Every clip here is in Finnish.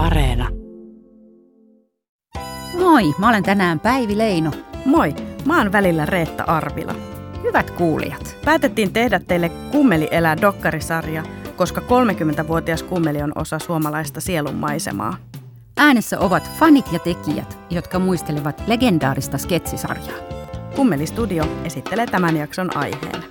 Areena. Moi, mä olen tänään Päivi Leino. Moi, mä oon välillä Reetta Arvila. Hyvät kuulijat. Päätettiin tehdä teille Kummeli elää dokkarisarja, koska 30-vuotias kummeli on osa suomalaista sielunmaisemaa. Äänessä ovat fanit ja tekijät, jotka muistelevat legendaarista sketsisarjaa. Kummeli Studio esittelee tämän jakson aiheen.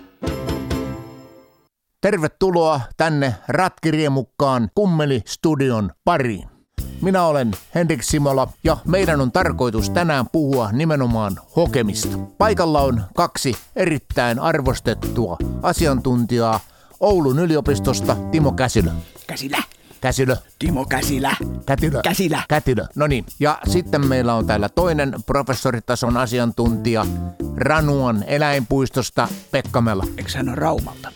Tervetuloa tänne Ratkiriemukkaan Kummeli Studion pariin. Minä olen Henrik Simola ja meidän on tarkoitus tänään puhua nimenomaan hokemista. Paikalla on kaksi erittäin arvostettua asiantuntijaa Oulun yliopistosta Timo Käsilö. Käsilä. Käsilö. Timo Käsilä. Kätilö. Käsilä. Kätilö. No niin. Ja sitten meillä on täällä toinen professoritason asiantuntija Ranuan eläinpuistosta Pekka Mela. Eikö hän ole Raumalta?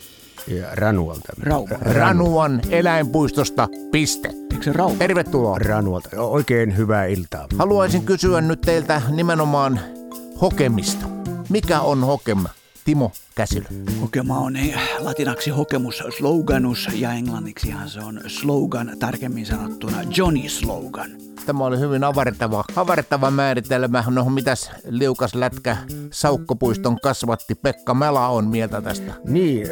Ja Ranualta. Rauma. Ranuan eläinpuistosta piste. Eikö se Rauma? Tervetuloa. Ranualta. Oikein hyvää iltaa. Haluaisin kysyä nyt teiltä nimenomaan hokemista. Mikä on hokema? Timo Käsilö. Hokema on eh, latinaksi hokemus sloganus ja englanniksihan se on slogan, tarkemmin sanottuna Johnny Slogan. Tämä oli hyvin avartava, avartava määritelmä. No mitäs liukas lätkä Saukkopuiston kasvatti Pekka Mela on mieltä tästä? Niin,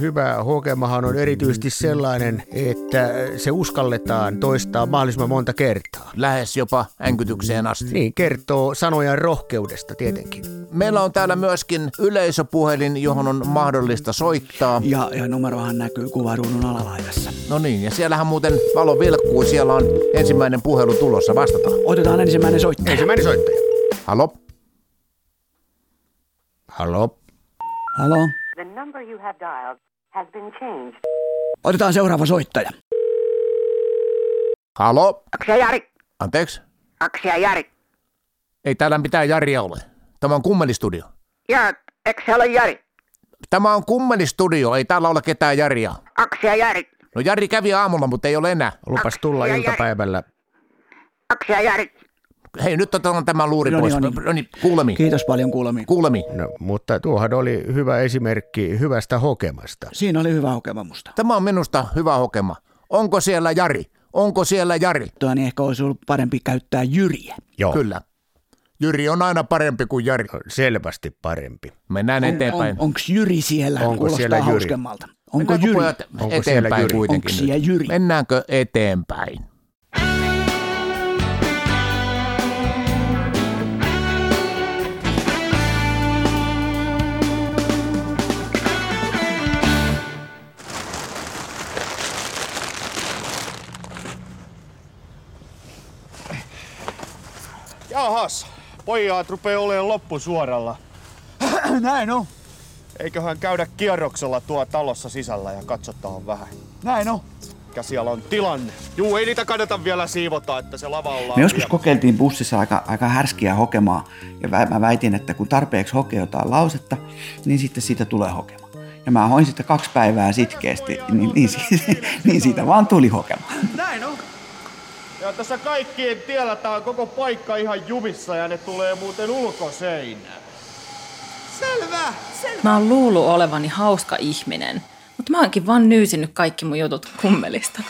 hyvä hokemahan on erityisesti sellainen, että se uskalletaan toistaa mahdollisimman monta kertaa. Lähes jopa änkytykseen asti. Niin, kertoo sanojan rohkeudesta tietenkin. Meillä on täällä myöskin yleisöpuhelin, johon on mahdollista soittaa. Ja, ja numerohan näkyy kuvaruudun alalaidassa. No niin, ja siellähän muuten valo vilkkuu. Siellä on ensimmäinen puhelu tulossa. Vastataan. Otetaan ensimmäinen soittaja. Ensimmäinen soittaja. Halo? Halo. Halo. The number you have dialed has been changed. Otetaan seuraava soittaja. Halo? Aksia Jari. Anteeksi? Aksia Jari. Ei täällä mitään Jaria ole. Tämä on kummelistudio. Ja, eikö se ole Jari? Tämä on kummelistudio, ei täällä ole ketään Jaria. Aksia Jari. No Jari kävi aamulla, mutta ei ole enää. Lupas tulla Aksia, iltapäivällä. Aksia Jari. Hei, nyt otetaan tämä luuri No niin, pois. no niin. No niin, kuulemiin. Kiitos paljon kuulemiin. Kuulemiin. No, mutta tuohan oli hyvä esimerkki hyvästä hokemasta. Siinä oli hyvä hokema musta. Tämä on minusta hyvä hokema. Onko siellä Jari? Onko siellä Jari? Tuo niin ehkä olisi ollut parempi käyttää Jyriä. Joo, Kyllä. Jyri on aina parempi kuin Jari. selvästi parempi. Mennään On, eteenpäin. on, onko Jyri siellä? Onko Kuulostaa siellä Jyri? hauskemmalta. Onko Mennäänkö Jyri? Onko siellä eteenpäin Jyri? kuitenkin Onko siellä Jyri? Mennäänkö eteenpäin? Jahas, pojat rupee olemaan loppusuoralla. Näin on. Eiköhän käydä kierroksella tuo talossa sisällä ja katsotaan vähän. Näin on. Mikä siellä on tilanne. Juu, ei niitä kannata vielä siivota, että se lava ollaan Me joskus vielä- kokeiltiin bussissa aika, aika härskiä hokemaa ja mä väitin, että kun tarpeeksi hokee jotain lausetta, niin sitten siitä tulee hokema. Ja mä hoin sitä kaksi päivää sitkeästi, niin, niin, siitä, niin siitä vaan tuli hokema. Näin on. Ja tässä kaikkien tiellä tää on koko paikka ihan jumissa ja ne tulee muuten ulkoseinään. Mä oon luullut olevani hauska ihminen, mutta mä oonkin vaan nyysinyt kaikki mun jutut kummelista.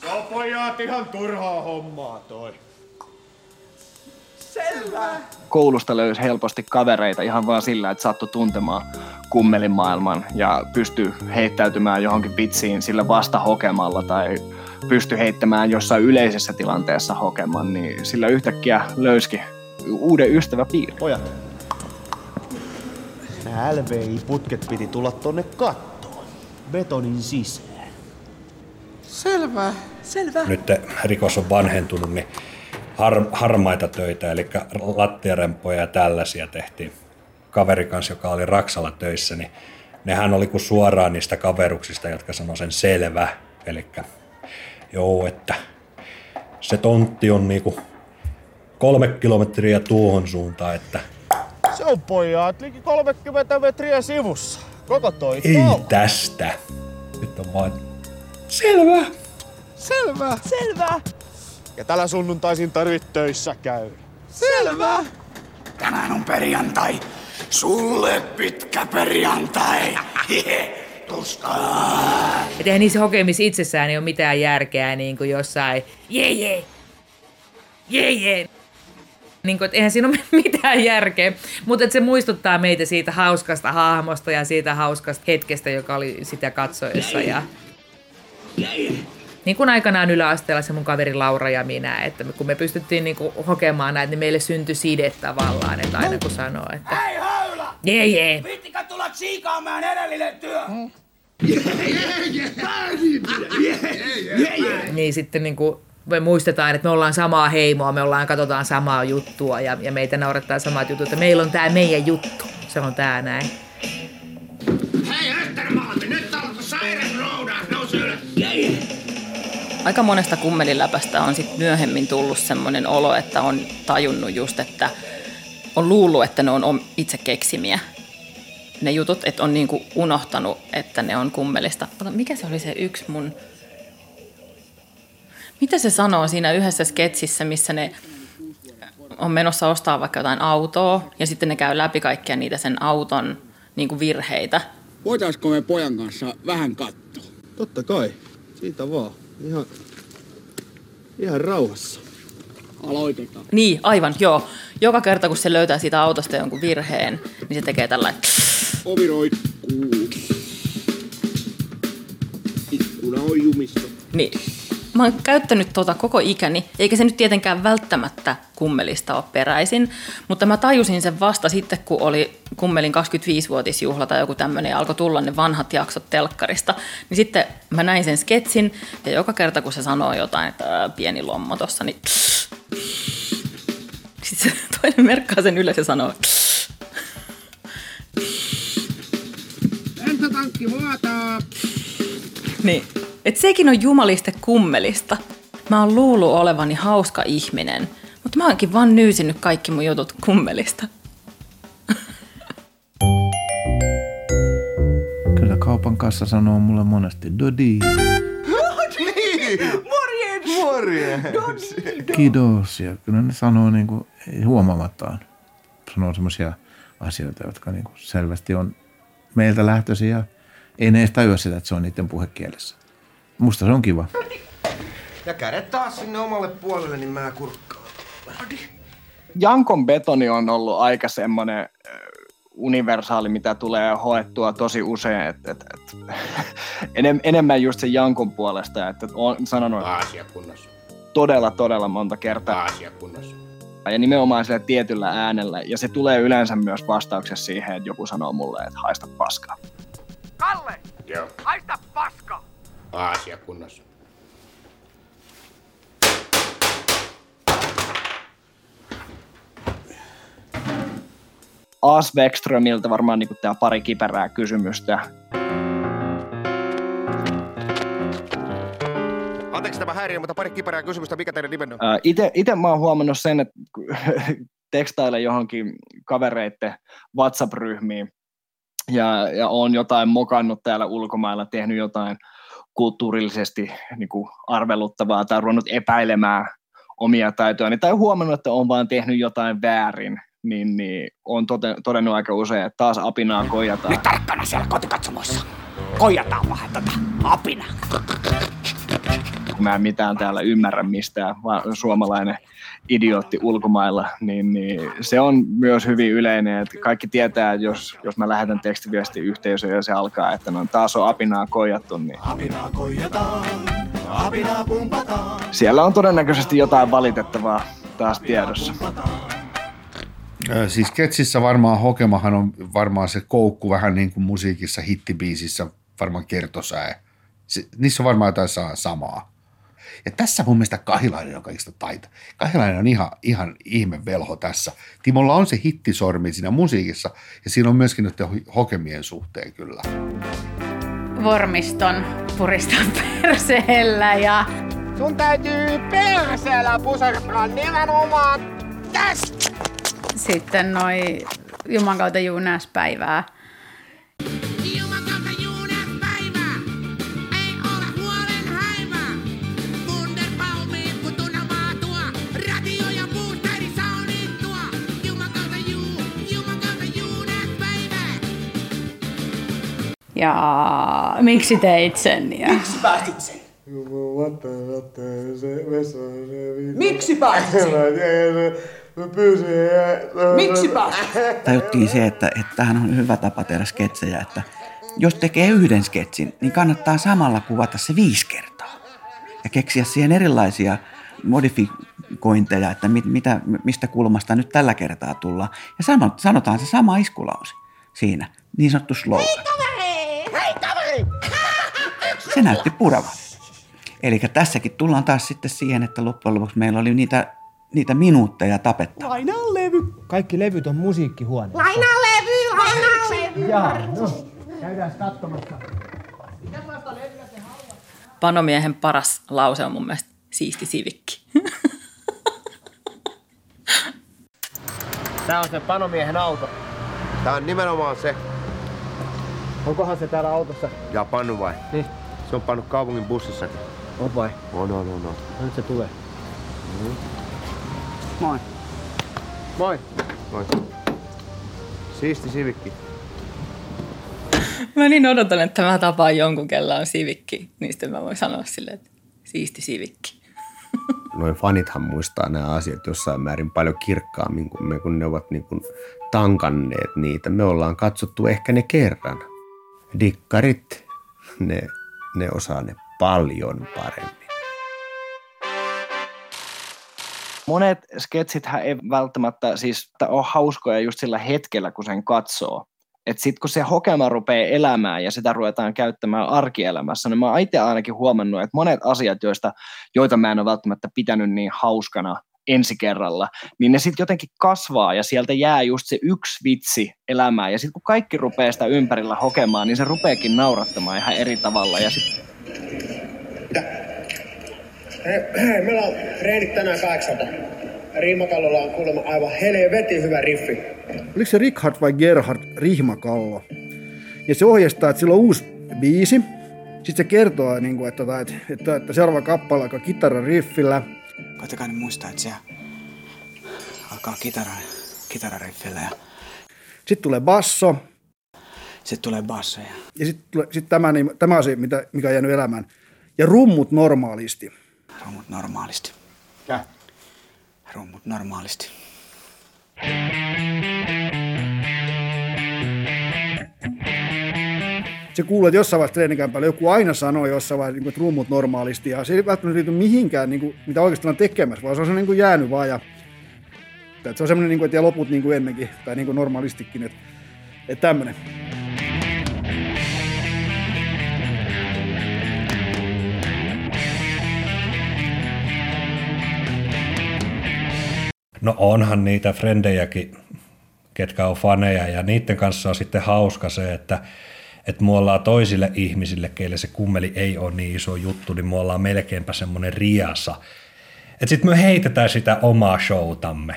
Se on pojat ihan turhaa hommaa toi. koulusta löysi helposti kavereita ihan vaan sillä, että sattui tuntemaan kummelin maailman ja pystyi heittäytymään johonkin vitsiin sillä vasta hokemalla tai pystyi heittämään jossain yleisessä tilanteessa hokeman, niin sillä yhtäkkiä löyski uuden ystäväpiirin. Pojat. Nää LVI-putket piti tulla tonne kattoon. Betonin sisään. nyt rikos on vanhentunut, niin har, harmaita töitä, eli lattiarempoja ja tällaisia tehtiin kaveri kanssa, joka oli Raksalla töissä, niin nehän oli kuin suoraan niistä kaveruksista, jotka sanoi sen selvä. Eli joo, että se tontti on niinku kolme kilometriä tuohon suuntaan, että Se on pojat, liki 30 metriä sivussa. Koko toi ei talo. tästä. Nyt on vaan selvä. Selvä. Selvä. Ja tällä sunnuntaisin tarvit töissä käy. Selvä. Tänään on perjantai. Sulle pitkä perjantai. Että eihän niissä hokemissa itsessään ei ole mitään järkeä niin kuin jossain jee jee, jee jee. Niin kuin, eihän siinä ole mitään järkeä, mutta se muistuttaa meitä siitä hauskasta hahmosta ja siitä hauskasta hetkestä, joka oli sitä katsoessa. Ja... Niin kuin aikanaan yläasteella se mun kaveri Laura ja minä, että kun me pystyttiin niin kuin hokemaan näitä, niin meille syntyi side tavallaan, että aina kun sanoo, että... Hei! Jee jee! Viittikö tulla tsiikaamaan edellinen työ? Niin sitten niin kuin me muistetaan, että me ollaan samaa heimoa, me ollaan, katsotaan samaa juttua ja, ja meitä naurattaa samat jutut, että meillä on tämä meidän juttu, se on tämä näin. Hei Östermalmi, nyt on sairasroudaus, nousu ylös! Aika monesta kummeliläpästä on sitten myöhemmin tullut semmoinen olo, että on tajunnut just, että on luullut, että ne on itse keksimiä. Ne jutut, että on niinku unohtanut, että ne on kummelista. Mikä se oli se yksi mun... Mitä se sanoo siinä yhdessä sketsissä, missä ne on menossa ostaa vaikka jotain autoa ja sitten ne käy läpi kaikkia niitä sen auton niin kuin virheitä. Voitaisko me pojan kanssa vähän katsoa? Totta kai. Siitä vaan. Ihan, ihan rauhassa. Aloitetaan. Niin, aivan, joo. Joka kerta, kun se löytää siitä autosta jonkun virheen, niin se tekee tällainen. Ovi roikkuu. Ikkuna on jumissa. Niin. Mä oon käyttänyt tota koko ikäni, eikä se nyt tietenkään välttämättä kummelista ole peräisin, mutta mä tajusin sen vasta sitten, kun oli kummelin 25-vuotisjuhla tai joku tämmöinen ja alkoi tulla ne vanhat jaksot telkkarista. Niin sitten mä näin sen sketsin ja joka kerta, kun se sanoo jotain, että pieni lommo tossa, niin sitten se toinen merkkaa sen ylös ja sanoo Lentotankki vuotaa. Niin. Et sekin on jumaliste kummelista. Mä oon luullut olevani hauska ihminen, mutta mä oonkin vaan nyysinyt kaikki mun jutut kummelista. Kassa sanoo mulle monesti Dodi. Morjens! Morjens! Kiitos. Ja kyllä ne sanoo niin kuin huomaamattaan. Sanoo semmoisia asioita, jotka niin kuin selvästi on meiltä lähtöisiä. Ja ei ne edes tajua sitä, että se on niiden puhekielessä. Musta se on kiva. Ja kädet taas sinne omalle puolelle, niin mä kurkkaan. Jankon betoni on ollut aika semmoinen universaali, mitä tulee hoettua tosi usein, että et, et, enem, enemmän just sen Jankon puolesta, että et olen sanonut Asia kunnossa. todella, todella monta kertaa. Asia kunnossa. Ja nimenomaan sillä tietyllä äänellä, ja se tulee yleensä myös vastauksessa siihen, että joku sanoo mulle, että haista paskaa. Kalle! Joo. Haista paska! Asia As Vekströmiltä varmaan niin tämä pari kiperää kysymystä. Anteeksi tämä häiriö, mutta pari kiperää kysymystä. Mikä teidän nimenne on? Itse mä oon huomannut sen, että kun tekstailen johonkin kavereitten WhatsApp-ryhmiin ja, ja on jotain mokannut täällä ulkomailla, tehnyt jotain kulttuurillisesti niin kuin arveluttavaa tai ruvennut epäilemään omia taitoja, tai huomannut, että on vaan tehnyt jotain väärin, niin, niin on tote, todennut aika usein, että taas apinaa koijataan. Nyt tarkkana siellä kotikatsomossa. Koijataan vähän tätä apina. Kun mä en mitään täällä ymmärrä mistään, vaan suomalainen idiootti ulkomailla, niin, niin se on myös hyvin yleinen, että kaikki tietää, että jos, jos mä lähetän tekstiviesti yhteisöön ja se alkaa, että no taas on apinaa koijattu, niin Apinaa koijataan, apinaa pumpataan. siellä on todennäköisesti jotain valitettavaa taas tiedossa. Ö, Siis Ketsissä varmaan Hokemahan on varmaan se koukku vähän niin kuin musiikissa, hittibiisissä, varmaan kertosää. Se, niissä on varmaan jotain sa- samaa. Ja tässä mun mielestä Kahilainen on kaikista taita. Kahilainen on ihan, ihan ihme velho tässä. Timolla on se hittisormi siinä musiikissa ja siinä on myöskin nyt hokemien suhteen kyllä. vormiston puristaa perseellä ja Sun täytyy perseellä pusertaa nimenomaan tästä. Sitten noi Juman kautta juunäspäivää. Ja miksi teit sen? Ja... Miksi päästit sen? Miksi päästit sen? Miksi päästit? tajuttiin se, että, että tämähän on hyvä tapa tehdä sketsejä, että jos tekee yhden sketsin, niin kannattaa samalla kuvata se viisi kertaa. Ja keksiä siihen erilaisia modifikointeja, että mit, mitä, mistä kulmasta nyt tällä kertaa tullaan. Ja sano- sanotaan se sama iskulause siinä, niin sanottu slogan. Hei kaveri! Se näytti puravan. Eli tässäkin tullaan taas sitten siihen, että loppujen lopuksi meillä oli niitä, niitä minuutteja tapetta. Lainaa levy. Kaikki levyt on musiikkihuone. Lainaa levy, lainaa levy. Jaa, no, käydään katsomassa. Panomiehen paras lause on mun mielestä siisti sivikki. Tää on se panomiehen auto. Tää on nimenomaan se. Onkohan se täällä autossa? Ja Panu vai? Niin. Se on pannut kaupungin bussissakin. On vai? On, on, on, on. No nyt se tulee. Moi. Moi. Moi. Siisti sivikki. Mä niin odotan, että mä tapaan jonkun, kella on sivikki. Niin sitten mä voin sanoa silleen, että siisti sivikki. Noin fanithan muistaa nämä asiat jossain määrin paljon kirkkaammin kuin me, kun ne ovat niin kuin tankanneet niitä. Me ollaan katsottu ehkä ne kerran. Dikkarit, ne, ne osaa ne paljon paremmin. Monet sketsithän ei välttämättä siis ole hauskoja just sillä hetkellä, kun sen katsoo. Et sit kun se hokema rupeaa elämään ja sitä ruvetaan käyttämään arkielämässä, niin mä oon itse ainakin huomannut, että monet asiat, joista, joita mä en ole välttämättä pitänyt niin hauskana ensi kerralla, niin ne sitten jotenkin kasvaa ja sieltä jää just se yksi vitsi elämään. Ja sitten kun kaikki rupeaa sitä ympärillä hokemaan, niin se rupeakin naurattamaan ihan eri tavalla. Ja sit... Hei, hei, meillä on treenit tänään kahdeksalta. Riimakallolla on kuulemma aivan helvetin hyvä riffi. Oliko se Richard vai Gerhard Rihmakallo? Ja se ohjeistaa, että sillä on uusi biisi. Sitten se kertoo, niin kuin, että, että, että, että seuraava kappale alkaa kitaran riffillä. Koitakaa nyt muistaa, että se alkaa kitara, kitarariffillä ja Sitten tulee basso. sitten tulee basso ja Ja sitten sit tämä, niin, tämä asia, mitä, mikä on jäänyt elämään. Ja rummut normaalisti. Rummut normaalisti. Käh. Rummut normaalisti. Se kuuluu, että jossain vaiheessa treenikämpällä joku aina sanoo jossain vaiheessa, niin kuin, että rummut normaalisti. Ja se ei välttämättä liity mihinkään, niin kuin, mitä oikeastaan on tekemässä, vaan se on niin kuin jäänyt vaan. Ja, että se on semmoinen, niin kuin, että ja loput niin kuin ennenkin, tai niin kuin normaalistikin. Että, että tämmöinen. No onhan niitä frendejäkin, ketkä on faneja, ja niiden kanssa on sitten hauska se, että että me ollaan toisille ihmisille, keille se kummeli ei ole niin iso juttu, niin me ollaan melkeinpä semmoinen riasa. Että sitten me heitetään sitä omaa showtamme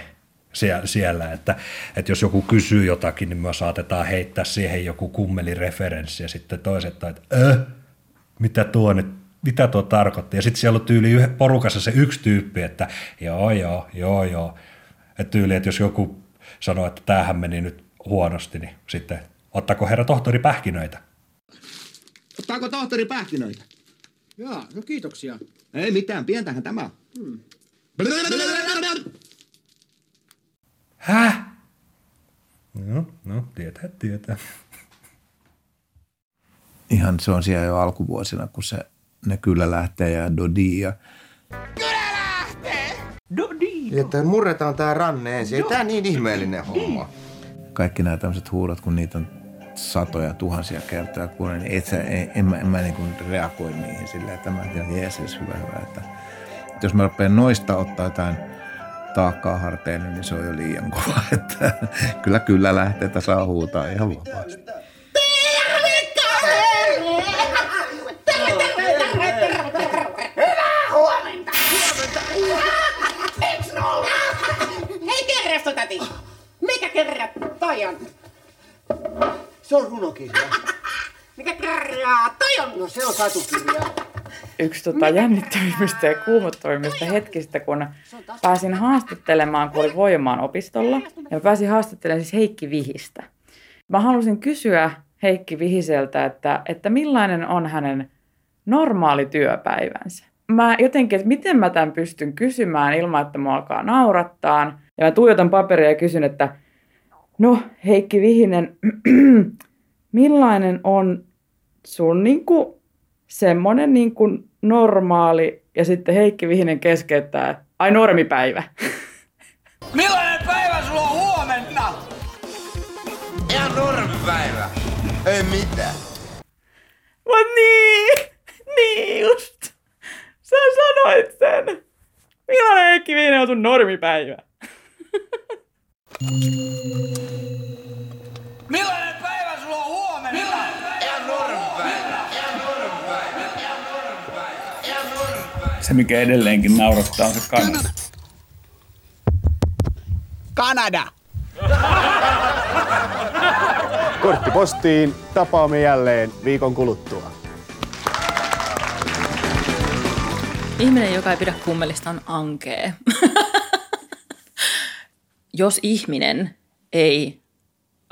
siellä, että, että jos joku kysyy jotakin, niin me saatetaan heittää siihen joku kummelireferenssi, ja sitten toiset, että äh, mitä tuo nyt mitä tuo tarkoitti. Ja sitten siellä on tyyli porukassa se yksi tyyppi, että joo, joo, joo, joo. Että tyyli, että jos joku sanoo, että tämähän meni nyt huonosti, niin sitten ottaako herra tohtori pähkinöitä? Ottaako tohtori pähkinöitä? Jaa, no kiitoksia. Ei mitään, pientähän tämä. Hmm. Häh? No, no, tietää, tietää. Ihan se on siellä jo alkuvuosina, kun se, ne kyllä lähtee ja Dodi ja Että murretaan tää ranne ensin. Ei tää niin ihmeellinen homma. kaikki nämä tämmöiset huudot, kun niitä on satoja tuhansia kertaa kuulen, niin et sä, en, en, mä, en mä niin kuin reagoi niihin silleen, että mä tiedän, jeesus, hyvä, hyvä. Että, että jos mä rupean noista ottaa jotain taakkaa harteille, niin se on jo liian kova. Että, kyllä kyllä lähtee, että saa huutaa ihan vapaasti. Runokirja. Mikä kerraa toi on? No se on satukirja. yksi tota, jännittävimmistä ja kuumottavimmista hetkistä, kun pääsin haastattelemaan, kun olin Voimaan opistolla. Ja pääsin haastattelemaan siis Heikki Vihistä. Mä halusin kysyä Heikki Vihiseltä, että, että millainen on hänen normaali työpäivänsä. Mä jotenkin, että miten mä tämän pystyn kysymään ilman, että mua alkaa naurattaa. Ja mä tuijotan paperia ja kysyn, että no Heikki Vihinen, millainen on sun niin kuin, semmoinen niin kuin normaali, ja sitten Heikki Vihinen keskeyttää, ai normipäivä. Millainen päivä sulla on huomenna? Ihan normipäivä. Ei mitään. Mut niin, niin just. Sä sanoit sen. Millainen Heikki Vihinen on sun normipäivä? Se, mikä edelleenkin naurattaa, on se Kanada. Kanada! Kortti postiin. Tapaamme jälleen viikon kuluttua. Ihminen, joka ei pidä kummelista, on ankee. Jos ihminen ei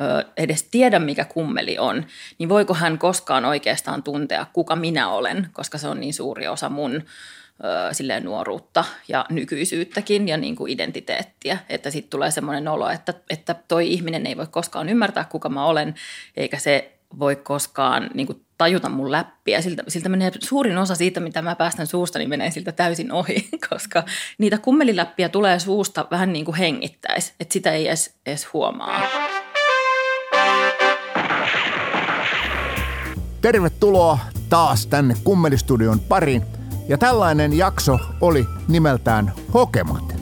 ö, edes tiedä, mikä kummeli on, niin voiko hän koskaan oikeastaan tuntea, kuka minä olen, koska se on niin suuri osa mun silleen nuoruutta ja nykyisyyttäkin ja niin kuin identiteettiä. Että sitten tulee semmoinen olo, että, että toi ihminen ei voi koskaan ymmärtää, kuka mä olen, eikä se voi koskaan niin kuin tajuta mun läppiä. Siltä, siltä menee suurin osa siitä, mitä mä päästän suusta, niin menee siltä täysin ohi, koska niitä kummeliläppiä tulee suusta vähän niin kuin hengittäisi, että sitä ei edes, edes huomaa. Tervetuloa taas tänne Kummelistudion pariin. Ja tällainen jakso oli nimeltään Hokemat.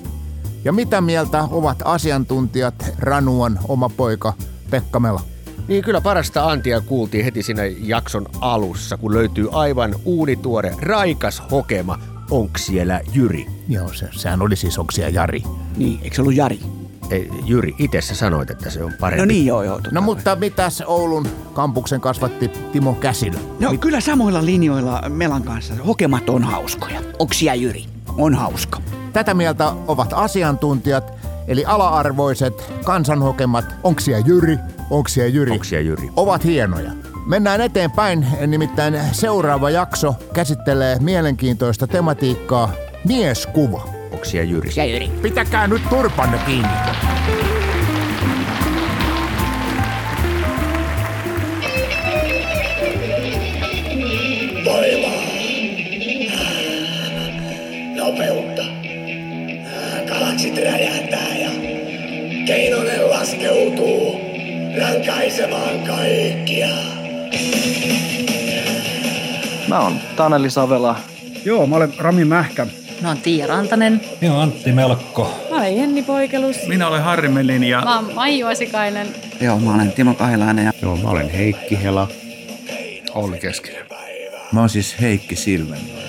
Ja mitä mieltä ovat asiantuntijat Ranuan oma poika Pekka Mela? Niin kyllä parasta antia kuultiin heti siinä jakson alussa, kun löytyy aivan uunituore, raikas hokema. Onks siellä Jyri? Joo, se, sehän oli siis Oksia Jari. Niin, eikö se ollut Jari? Ei, Jyri, itse sä sanoit, että se on parempi. No niin, joo, joo. No mutta mitäs Oulun kampuksen kasvatti Timo Käsilö? No Mit... kyllä samoilla linjoilla Melan kanssa. Hokemat on hauskoja. Oksia Jyri on hauska. Tätä mieltä ovat asiantuntijat, eli ala-arvoiset kansanhokemat Onksia Jyri, Onksia Jyri, Onksia Jyri. ovat hienoja. Mennään eteenpäin, nimittäin seuraava jakso käsittelee mielenkiintoista tematiikkaa mieskuva. Jyri. Ja Jyri. Pitäkää nyt turpanne kiinni. Voimaa. Nopeutta. Galaksit räjähtää ja Keinonen laskeutuu rankaisemaan kaikkia. Mä oon Taneli Savela. Joo, mä olen Rami Mähkä. Mä oon Tiia Rantanen. Minä on Antti Melkko. Mä olen Jenni Poikelus. Minä olen Harri Melin ja... Mä oon Maiju Asikainen. Joo, mä olen Timo Kahilainen ja Joo, mä olen Heikki Hela. Olli Keskinen. Mä oon siis Heikki Silvennoinen.